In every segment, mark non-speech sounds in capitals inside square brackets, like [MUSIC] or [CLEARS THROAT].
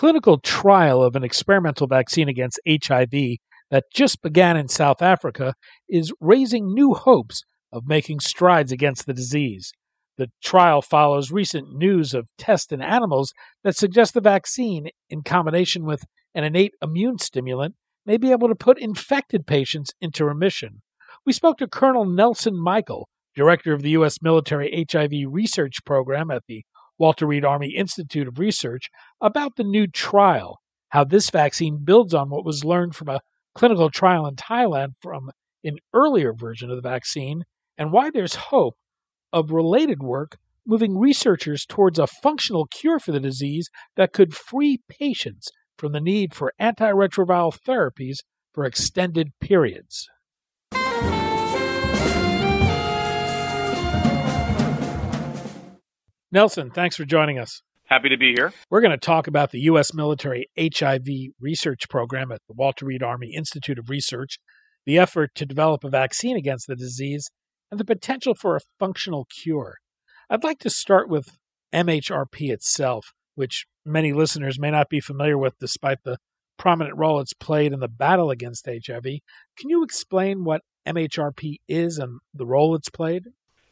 Clinical trial of an experimental vaccine against HIV that just began in South Africa is raising new hopes of making strides against the disease. The trial follows recent news of tests in animals that suggest the vaccine, in combination with an innate immune stimulant, may be able to put infected patients into remission. We spoke to Colonel Nelson Michael, director of the U.S. military HIV research program at the Walter Reed Army Institute of Research about the new trial, how this vaccine builds on what was learned from a clinical trial in Thailand from an earlier version of the vaccine, and why there's hope of related work moving researchers towards a functional cure for the disease that could free patients from the need for antiretroviral therapies for extended periods. Nelson, thanks for joining us. Happy to be here. We're going to talk about the U.S. military HIV research program at the Walter Reed Army Institute of Research, the effort to develop a vaccine against the disease, and the potential for a functional cure. I'd like to start with MHRP itself, which many listeners may not be familiar with despite the prominent role it's played in the battle against HIV. Can you explain what MHRP is and the role it's played?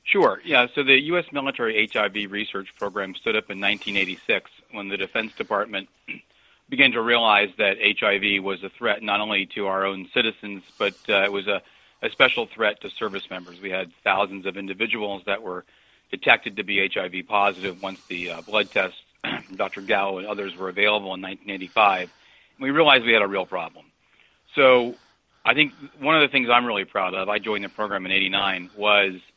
Sure. Yeah. So the U.S. military HIV research program stood up in 1986 when the Defense Department [CLEARS THROAT] began to realize that HIV was a threat not only to our own citizens, but uh, it was a, a special threat to service members. We had thousands of individuals that were detected to be HIV positive once the uh, blood tests from [CLEARS THROAT] Dr. Gallo and others were available in 1985. And we realized we had a real problem. So I think one of the things I'm really proud of, I joined the program in 89, was –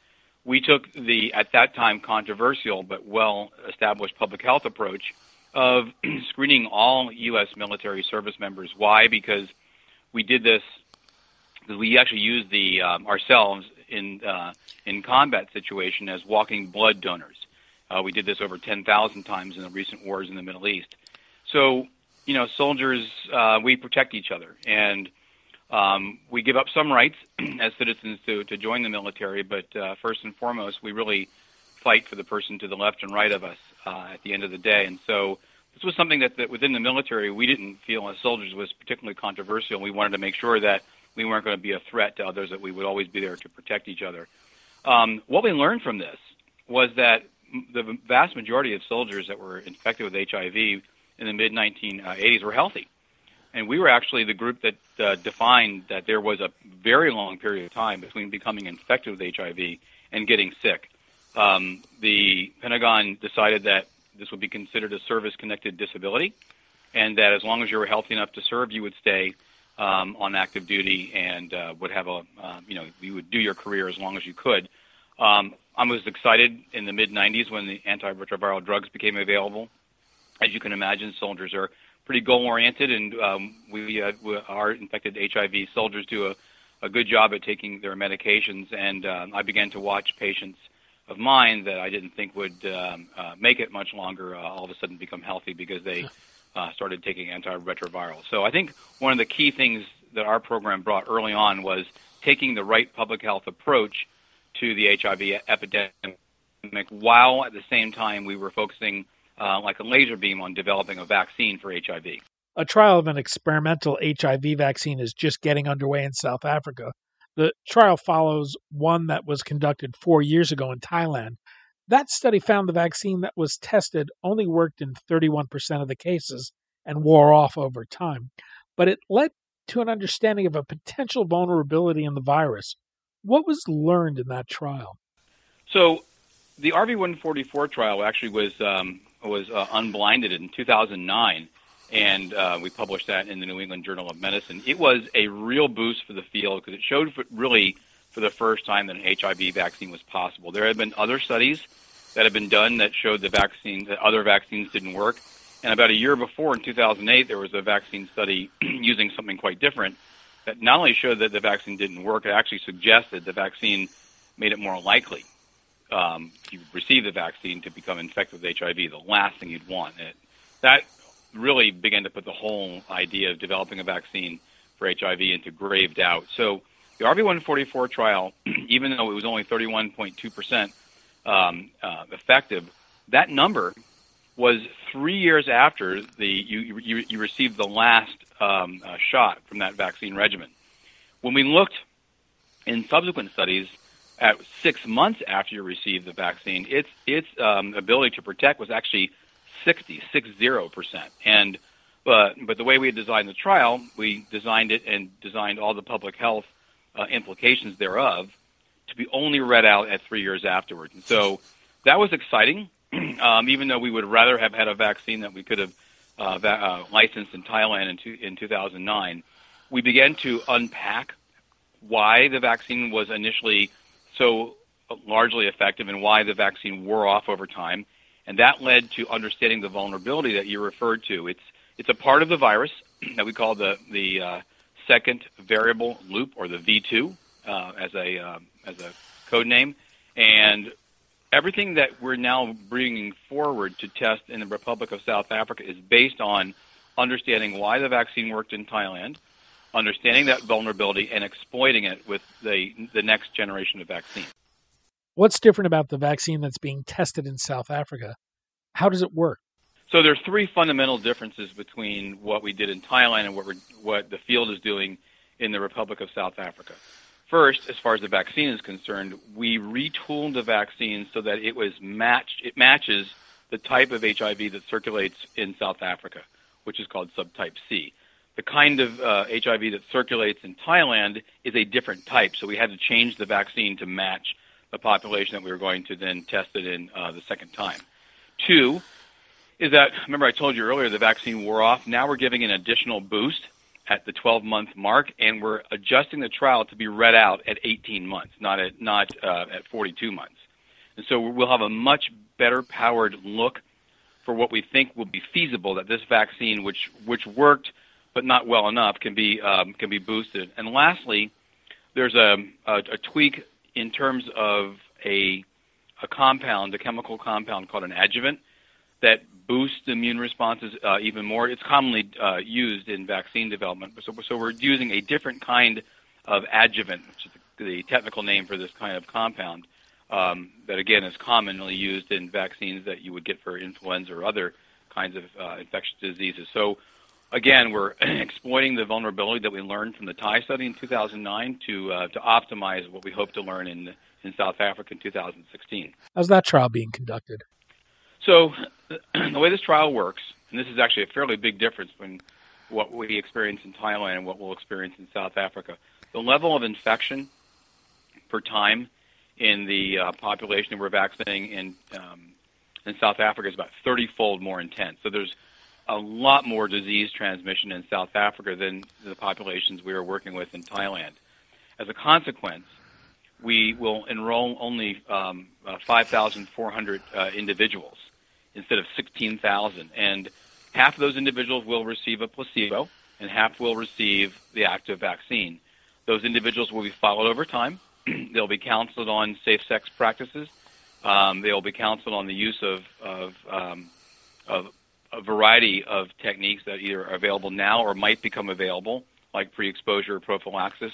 we took the, at that time, controversial but well established public health approach of [CLEARS THROAT] screening all U.S. military service members. Why? Because we did this, we actually used the um, ourselves in, uh, in combat situation as walking blood donors. Uh, we did this over 10,000 times in the recent wars in the Middle East. So, you know, soldiers, uh, we protect each other. And um, we give up some rights [CLEARS THROAT] as citizens to, to join the military, but uh, first and foremost, we really fight for the person to the left and right of us uh, at the end of the day. And so this was something that, that within the military we didn't feel as soldiers was particularly controversial. We wanted to make sure that we weren't going to be a threat to others, that we would always be there to protect each other. Um, what we learned from this was that the vast majority of soldiers that were infected with HIV in the mid 1980s were healthy and we were actually the group that uh, defined that there was a very long period of time between becoming infected with HIV and getting sick. Um, the Pentagon decided that this would be considered a service-connected disability, and that as long as you were healthy enough to serve, you would stay um, on active duty and uh, would have a, uh, you know, you would do your career as long as you could. Um, I was excited in the mid 90s when the antiretroviral drugs became available. As you can imagine, soldiers are pretty goal oriented, and um, we, uh, we our infected HIV soldiers do a, a good job at taking their medications. And um, I began to watch patients of mine that I didn't think would um, uh, make it much longer uh, all of a sudden become healthy because they uh, started taking antiretrovirals. So I think one of the key things that our program brought early on was taking the right public health approach to the HIV epidemic while at the same time we were focusing uh, like a laser beam on developing a vaccine for HIV. A trial of an experimental HIV vaccine is just getting underway in South Africa. The trial follows one that was conducted four years ago in Thailand. That study found the vaccine that was tested only worked in 31% of the cases and wore off over time, but it led to an understanding of a potential vulnerability in the virus. What was learned in that trial? So, the RV144 trial actually was um, was uh, unblinded in 2009, and uh, we published that in the New England Journal of Medicine. It was a real boost for the field because it showed for, really for the first time that an HIV vaccine was possible. There had been other studies that had been done that showed the vaccine that other vaccines didn't work, and about a year before, in 2008, there was a vaccine study [CLEARS THROAT] using something quite different that not only showed that the vaccine didn't work, it actually suggested the vaccine made it more likely um, you receive the vaccine to become infected with HIV, the last thing you'd want. It, that really began to put the whole idea of developing a vaccine for HIV into grave doubt. So the RV144 trial, [CLEARS THROAT] even though it was only 31.2% um, uh, effective, that number was three years after the you you, you received the last um, uh, shot from that vaccine regimen. When we looked in subsequent studies at six months after you received the vaccine, its its um, ability to protect was actually 60, 60 percent. And but but the way we had designed the trial, we designed it and designed all the public health uh, implications thereof to be only read out at three years afterwards. And so that was exciting [CLEARS THROAT] um, even though we would rather have had a vaccine that we could have uh, va- uh, licensed in Thailand in, two, in 2009, we began to unpack why the vaccine was initially so largely effective and why the vaccine wore off over time. And that led to understanding the vulnerability that you referred to. It's, it's a part of the virus [CLEARS THROAT] that we call the, the uh, second variable loop, or the V2, uh, as, a, uh, as a code name. And everything that we're now bringing forward to test in the Republic of South Africa is based on understanding why the vaccine worked in Thailand, understanding that vulnerability, and exploiting it with the, the next generation of vaccine. What's different about the vaccine that's being tested in South Africa? How does it work? So there's three fundamental differences between what we did in Thailand and what, what the field is doing in the Republic of South Africa. First, as far as the vaccine is concerned, we retooled the vaccine so that it was matched. It matches the type of HIV that circulates in South Africa, which is called subtype C. The kind of uh, HIV that circulates in Thailand is a different type, so we had to change the vaccine to match the population that we were going to then test it in uh, the second time. Two is that remember I told you earlier the vaccine wore off. Now we're giving an additional boost at the 12 month mark, and we're adjusting the trial to be read out at 18 months, not at not uh, at 42 months. And so we'll have a much better powered look for what we think will be feasible that this vaccine, which which worked but not well enough, can be um, can be boosted. And lastly, there's a, a, a tweak in terms of a a compound, a chemical compound called an adjuvant that boost immune responses uh, even more. It's commonly uh, used in vaccine development. So, so we're using a different kind of adjuvant, which is the technical name for this kind of compound, um, that again is commonly used in vaccines that you would get for influenza or other kinds of uh, infectious diseases. So again, we're [CLEARS THROAT] exploiting the vulnerability that we learned from the Thai study in 2009 to uh, to optimize what we hope to learn in in South Africa in 2016. How's that trial being conducted? So [CLEARS THROAT] the way this trial works, and this is actually a fairly big difference between what we experience in Thailand and what we'll experience in South Africa. The level of infection per time in the uh, population that we're vaccinating in um, in South Africa is about 30-fold more intense. So there's a lot more disease transmission in South Africa than the populations we are working with in Thailand. As a consequence, we will enroll only um, uh, 5,400 uh, individuals instead of 16,000. And half of those individuals will receive a placebo, and half will receive the active vaccine. Those individuals will be followed over time. [CLEARS THROAT] They'll be counseled on safe sex practices. Um, they'll be counseled on the use of, of, um, of a variety of techniques that either are available now or might become available, like pre-exposure prophylaxis,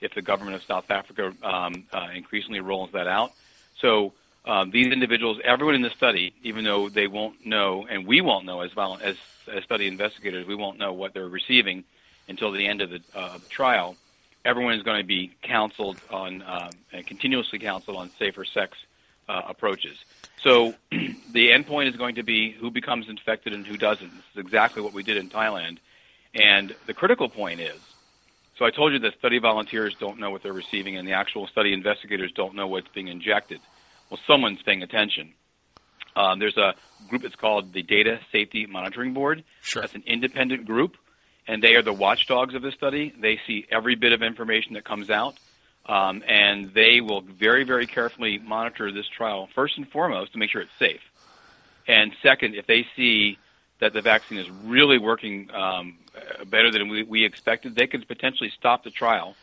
if the government of South Africa um, uh, increasingly rolls that out. So um, these individuals, everyone in the study, even though they won't know, and we won't know as well as, as study investigators, we won't know what they're receiving until the end of the, uh, trial. everyone is going to be counseled on and continuously counseled on safer sex uh, approaches. So [CLEARS THROAT] the endpoint is going to be who becomes infected and who doesn't. This is exactly what we did in Thailand. And the critical point is, so I told you that study volunteers don't know what they're receiving and the actual study investigators don't know what's being injected. Well, someone's paying attention. Um, there's a group that's called the Data Safety Monitoring Board. Sure. That's an independent group, and they are the watchdogs of the study. They see every bit of information that comes out, um, and they will very, very carefully monitor this trial, first and foremost, to make sure it's safe. And second, if they see that the vaccine is really working um, better than we, we expected, they could potentially stop the trial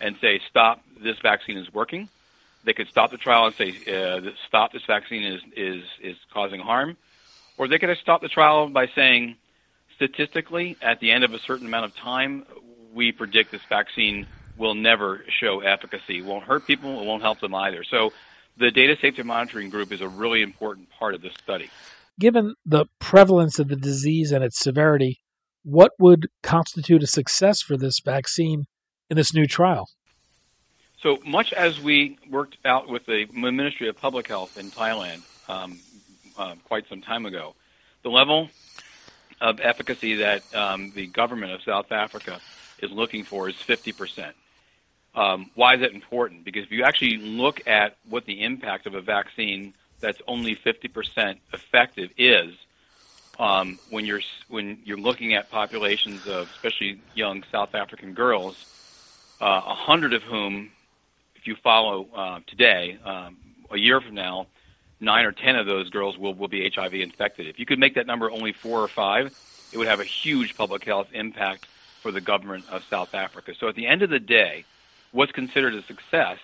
and say, stop, this vaccine is working they could stop the trial and say, uh, "Stop! This vaccine is is is causing harm," or they could stopped the trial by saying, statistically, at the end of a certain amount of time, we predict this vaccine will never show efficacy. It won't hurt people. It won't help them either. So, the data safety monitoring group is a really important part of this study. Given the prevalence of the disease and its severity, what would constitute a success for this vaccine in this new trial? So much as we worked out with the Ministry of Public Health in Thailand um, uh, quite some time ago, the level of efficacy that um, the government of South Africa is looking for is 50%. Um, why is that important? Because if you actually look at what the impact of a vaccine that's only 50% effective is, um, when you're when you're looking at populations of especially young South African girls, uh, a uh, hundred of whom if you follow uh, today, um, a year from now, nine or ten of those girls will, will be HIV infected. If you could make that number only four or five, it would have a huge public health impact for the government of South Africa. So at the end of the day, what's considered a success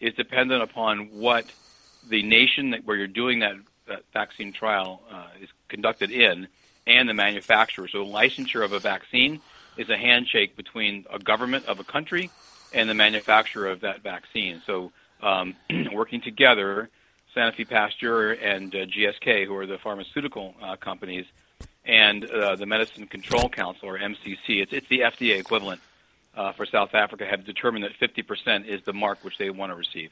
is dependent upon what the nation that, where you're doing that, that vaccine trial uh, is conducted in and the manufacturer. So licensure of a vaccine is a handshake between a government of a country and the manufacturer of that vaccine. So um, [CLEARS THROAT] working together, Sanofi Pasteur and uh, GSK, who are the pharmaceutical uh, companies, and uh, the Medicine Control Council, or MCC, it's, it's the FDA equivalent uh, for South Africa, have determined that 50% is the mark which they want to receive.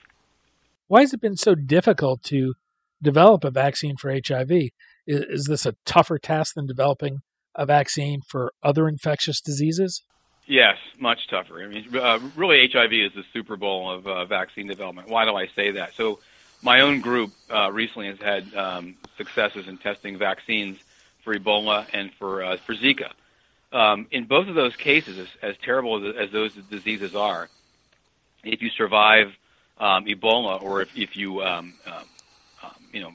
Why has it been so difficult to develop a vaccine for HIV? Is, is this a tougher task than developing a vaccine for other infectious diseases? Yes, much tougher. I mean, uh, really, HIV is the Super Bowl of uh, vaccine development. Why do I say that? So, my own group uh, recently has had um, successes in testing vaccines for Ebola and for uh, for Zika. Um, in both of those cases, as, as terrible as, as those diseases are, if you survive um, Ebola or if, if you um, um, um, you know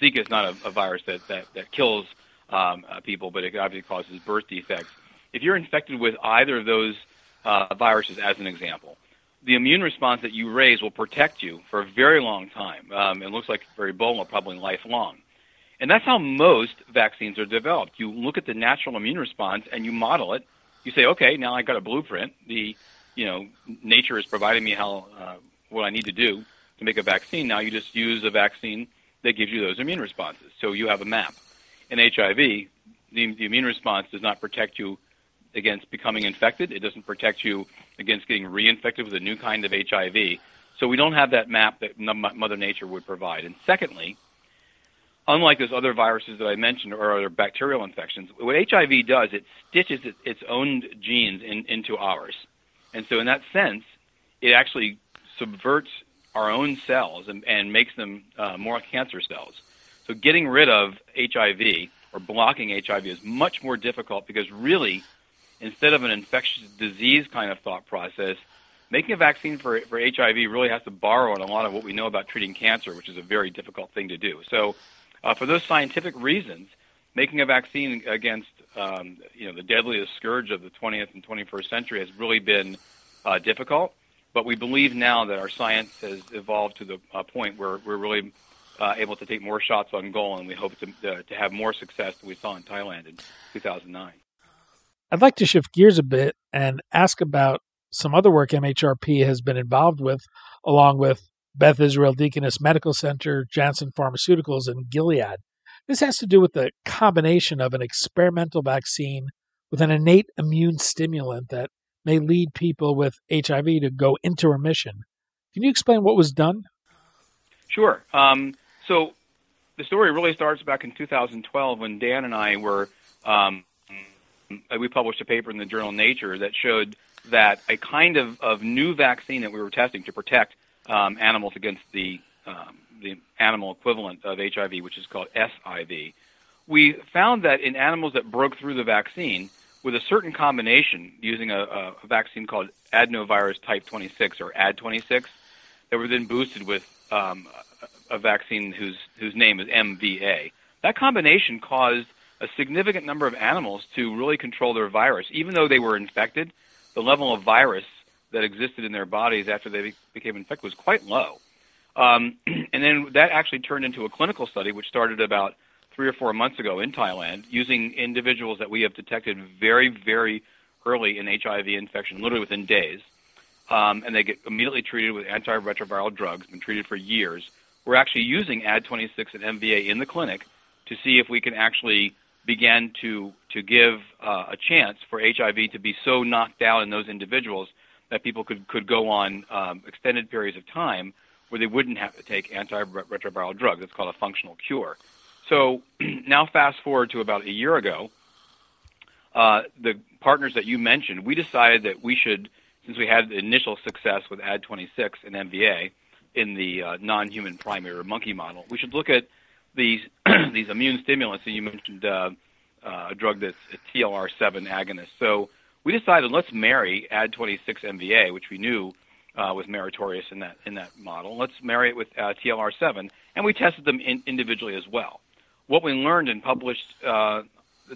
Zika is not a, a virus that that, that kills um, uh, people, but it obviously causes birth defects if you're infected with either of those uh, viruses, as an example, the immune response that you raise will protect you for a very long time. It looks like for Ebola, probably lifelong. And that's how most vaccines are developed. You look at the natural immune response and you model it. You say, okay, now I've got a blueprint. The, you know, nature is providing me how uh, what I need to do to make a vaccine. Now you just use a vaccine that gives you those immune responses. So you have a map. In HIV, the, the immune response does not protect you against becoming infected. It doesn't protect you against getting reinfected with a new kind of HIV. So we don't have that map that Mother Nature would provide. And secondly, unlike those other viruses that I mentioned or other bacterial infections, what HIV does, it stitches its own genes in, into ours. And so in that sense, it actually subverts our own cells and, and makes them uh, more cancer cells. So getting rid of HIV or blocking HIV is much more difficult because really instead of an infectious disease kind of thought process, making a vaccine for, for HIV really has to borrow on a lot of what we know about treating cancer, which is a very difficult thing to do. So, uh, for those scientific reasons, making a vaccine against um, you know the deadliest scourge of the 20th and 21st century has really been uh, difficult. But we believe now that our science has evolved to the uh, point where we're really uh, able to take more shots on goal, and we hope to, uh, to have more success than we saw in Thailand in 2009. I'd like to shift gears a bit and ask about some other work MHRP has been involved with, along with Beth Israel Deaconess Medical Center, Janssen Pharmaceuticals, and Gilead. This has to do with the combination of an experimental vaccine with an innate immune stimulant that may lead people with HIV to go into remission. Can you explain what was done? Sure. Um, so the story really starts back in 2012 when Dan and I were um, we published a paper in the journal Nature that showed that a kind of, of new vaccine that we were testing to protect um, animals against the um, the animal equivalent of HIV, which is called SIV, we found that in animals that broke through the vaccine with a certain combination using a, a vaccine called adenovirus type 26 or AD26, that were then boosted with um, a vaccine whose whose name is MVA. That combination caused a significant number of animals to really control their virus, even though they were infected. The level of virus that existed in their bodies after they became infected was quite low. Um, [CLEARS THROAT] and then that actually turned into a clinical study, which started about three or four months ago in Thailand, using individuals that we have detected very, very early in HIV infection, literally within days. Um, and they get immediately treated with antiretroviral drugs, been treated for years. We're actually using AD26 and MVA in the clinic to see if we can actually begin to to give uh, a chance for HIV to be so knocked down in those individuals that people could could go on um, extended periods of time where they wouldn't have to take antiretroviral drugs. It's called a functional cure. So [CLEARS THROAT] now fast forward to about a year ago, uh, the partners that you mentioned, we decided that we should, since we had initial success with AD26 and MVA in the uh, non-human primate or monkey model, we should look at these [CLEARS THROAT] these immune stimulants. And you mentioned uh, uh, a drug that's a TLR7 agonist. So we decided let's marry AD26 MVA, which we knew uh, was meritorious in that in that model. Let's marry it with uh, TLR7, and we tested them in, individually as well. What we learned and published uh,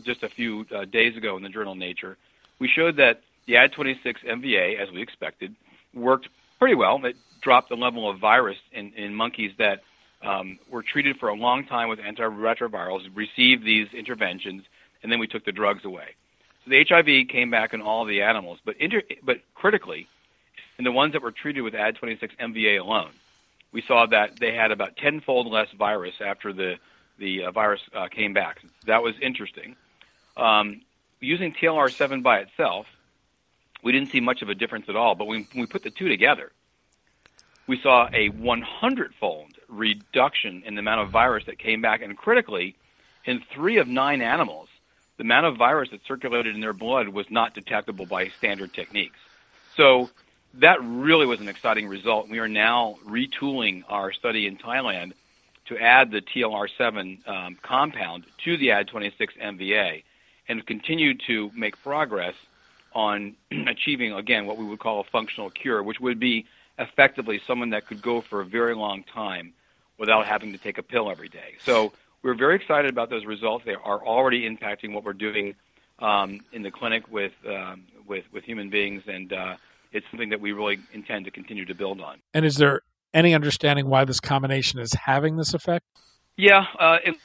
just a few uh, days ago in the journal Nature, we showed that the AD26 MVA, as we expected, worked pretty well. It dropped the level of virus in, in monkeys that um, were treated for a long time with antiretrovirals, received these interventions, and then we took the drugs away. The HIV came back in all the animals, but inter- but critically, in the ones that were treated with AD26 MVA alone, we saw that they had about tenfold less virus after the the uh, virus uh, came back. That was interesting. Um, using TLR7 by itself, we didn't see much of a difference at all. But when, when we put the two together, we saw a 100-fold reduction in the amount of virus that came back, and critically, in three of nine animals, the amount of virus that circulated in their blood was not detectable by standard techniques. So that really was an exciting result. We are now retooling our study in Thailand to add the TLR7 um, compound to the AD26 MVA and continue to make progress on [CLEARS THROAT] achieving, again, what we would call a functional cure, which would be effectively someone that could go for a very long time without having to take a pill every day. So we're very excited about those results. They are already impacting what we're doing um, in the clinic with, um, with, with human beings, and uh, it's something that we really intend to continue to build on. And is there any understanding why this combination is having this effect? Yeah, uh, it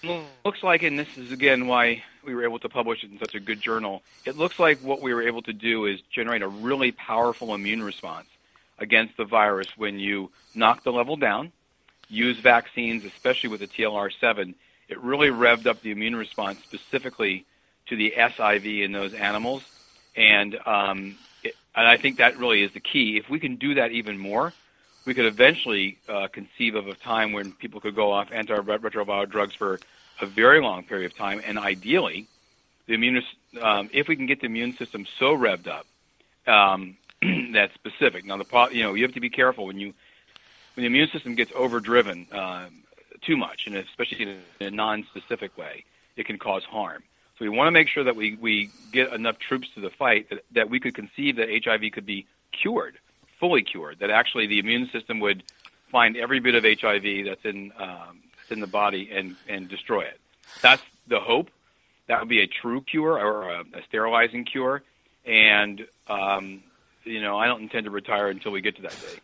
looks like, and this is again why we were able to publish it in such a good journal. It looks like what we were able to do is generate a really powerful immune response against the virus when you knock the level down, use vaccines, especially with the TLR7. It really revved up the immune response specifically to the SIV in those animals, and um, it, and I think that really is the key. If we can do that even more, we could eventually uh, conceive of a time when people could go off antiretroviral drugs for a very long period of time, and ideally, the immune um, if we can get the immune system so revved up um, [CLEARS THROAT] that's specific. Now, the you know you have to be careful when you when the immune system gets overdriven uh, too much, and especially in a non-specific way, it can cause harm. So we want to make sure that we, we get enough troops to the fight that, that we could conceive that HIV could be cured fully cured, that actually the immune system would find every bit of HIV that's in um, that's in the body and and destroy it. That's the hope. That would be a true cure or a, a sterilizing cure, and um, you know I don't intend to retire until we get to that day.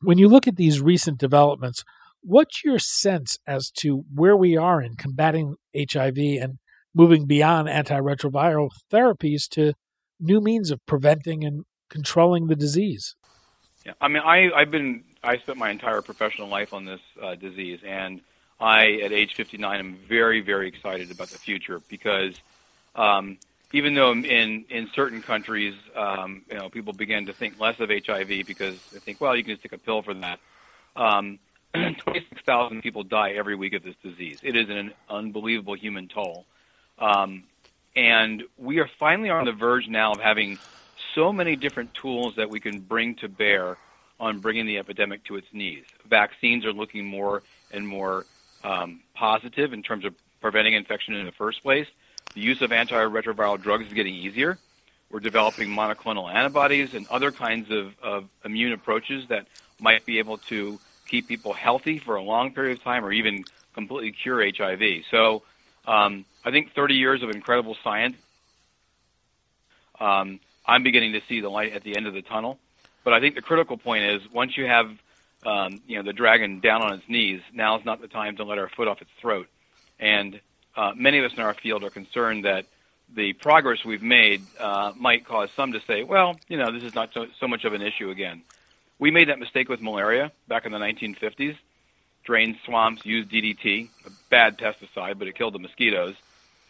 When you look at these recent developments, what's your sense as to where we are in combating HIV and moving beyond antiretroviral therapies to new means of preventing and controlling the disease? Yeah, I mean, I I've been I spent my entire professional life on this uh, disease, and I at age 59 am very very excited about the future because um, even though in in certain countries, um, you know, people begin to think less of HIV because they think, well, you can just take a pill for that. Um, 26,000 people die every week of this disease. It is an unbelievable human toll. Um, and we are finally on the verge now of having so many different tools that we can bring to bear on bringing the epidemic to its knees. Vaccines are looking more and more um, positive in terms of preventing infection in the first place. The use of antiretroviral drugs is getting easier. We're developing monoclonal antibodies and other kinds of, of immune approaches that might be able to keep people healthy for a long period of time or even completely cure HIV. So um, I think 30 years of incredible science. Um, I'm beginning to see the light at the end of the tunnel. But I think the critical point is once you have um, you know the dragon down on its knees, now is not the time to let our foot off its throat. And uh, many of us in our field are concerned that the progress we've made uh, might cause some to say, well, you know, this is not so, so much of an issue again. We made that mistake with malaria back in the 1950s. Drained swamps, used DDT, a bad pesticide, but it killed the mosquitoes.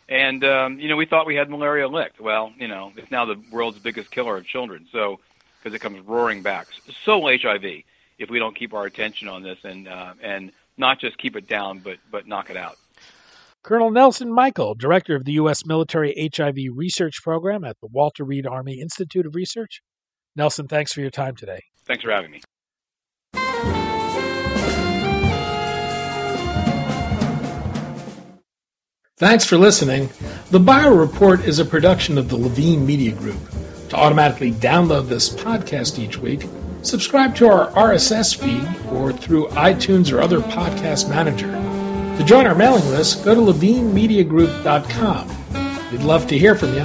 And um, you know, we thought we had malaria licked. Well, you know, it's now the world's biggest killer of children. So because it comes roaring back. So will HIV if we don't keep our attention on this and uh, and not just keep it down, but but knock it out. Colonel Nelson Michael, Director of the U.S. Military HIV Research Program at the Walter Reed Army Institute of Research. Nelson, thanks for your time today. Thanks for having me. Thanks for listening. The Bio Report is a production of the Levine Media Group. To automatically download this podcast each week, subscribe to our RSS feed or through iTunes or other podcast manager. To join our mailing list, go to levinemediagroup.com. We'd love to hear from you.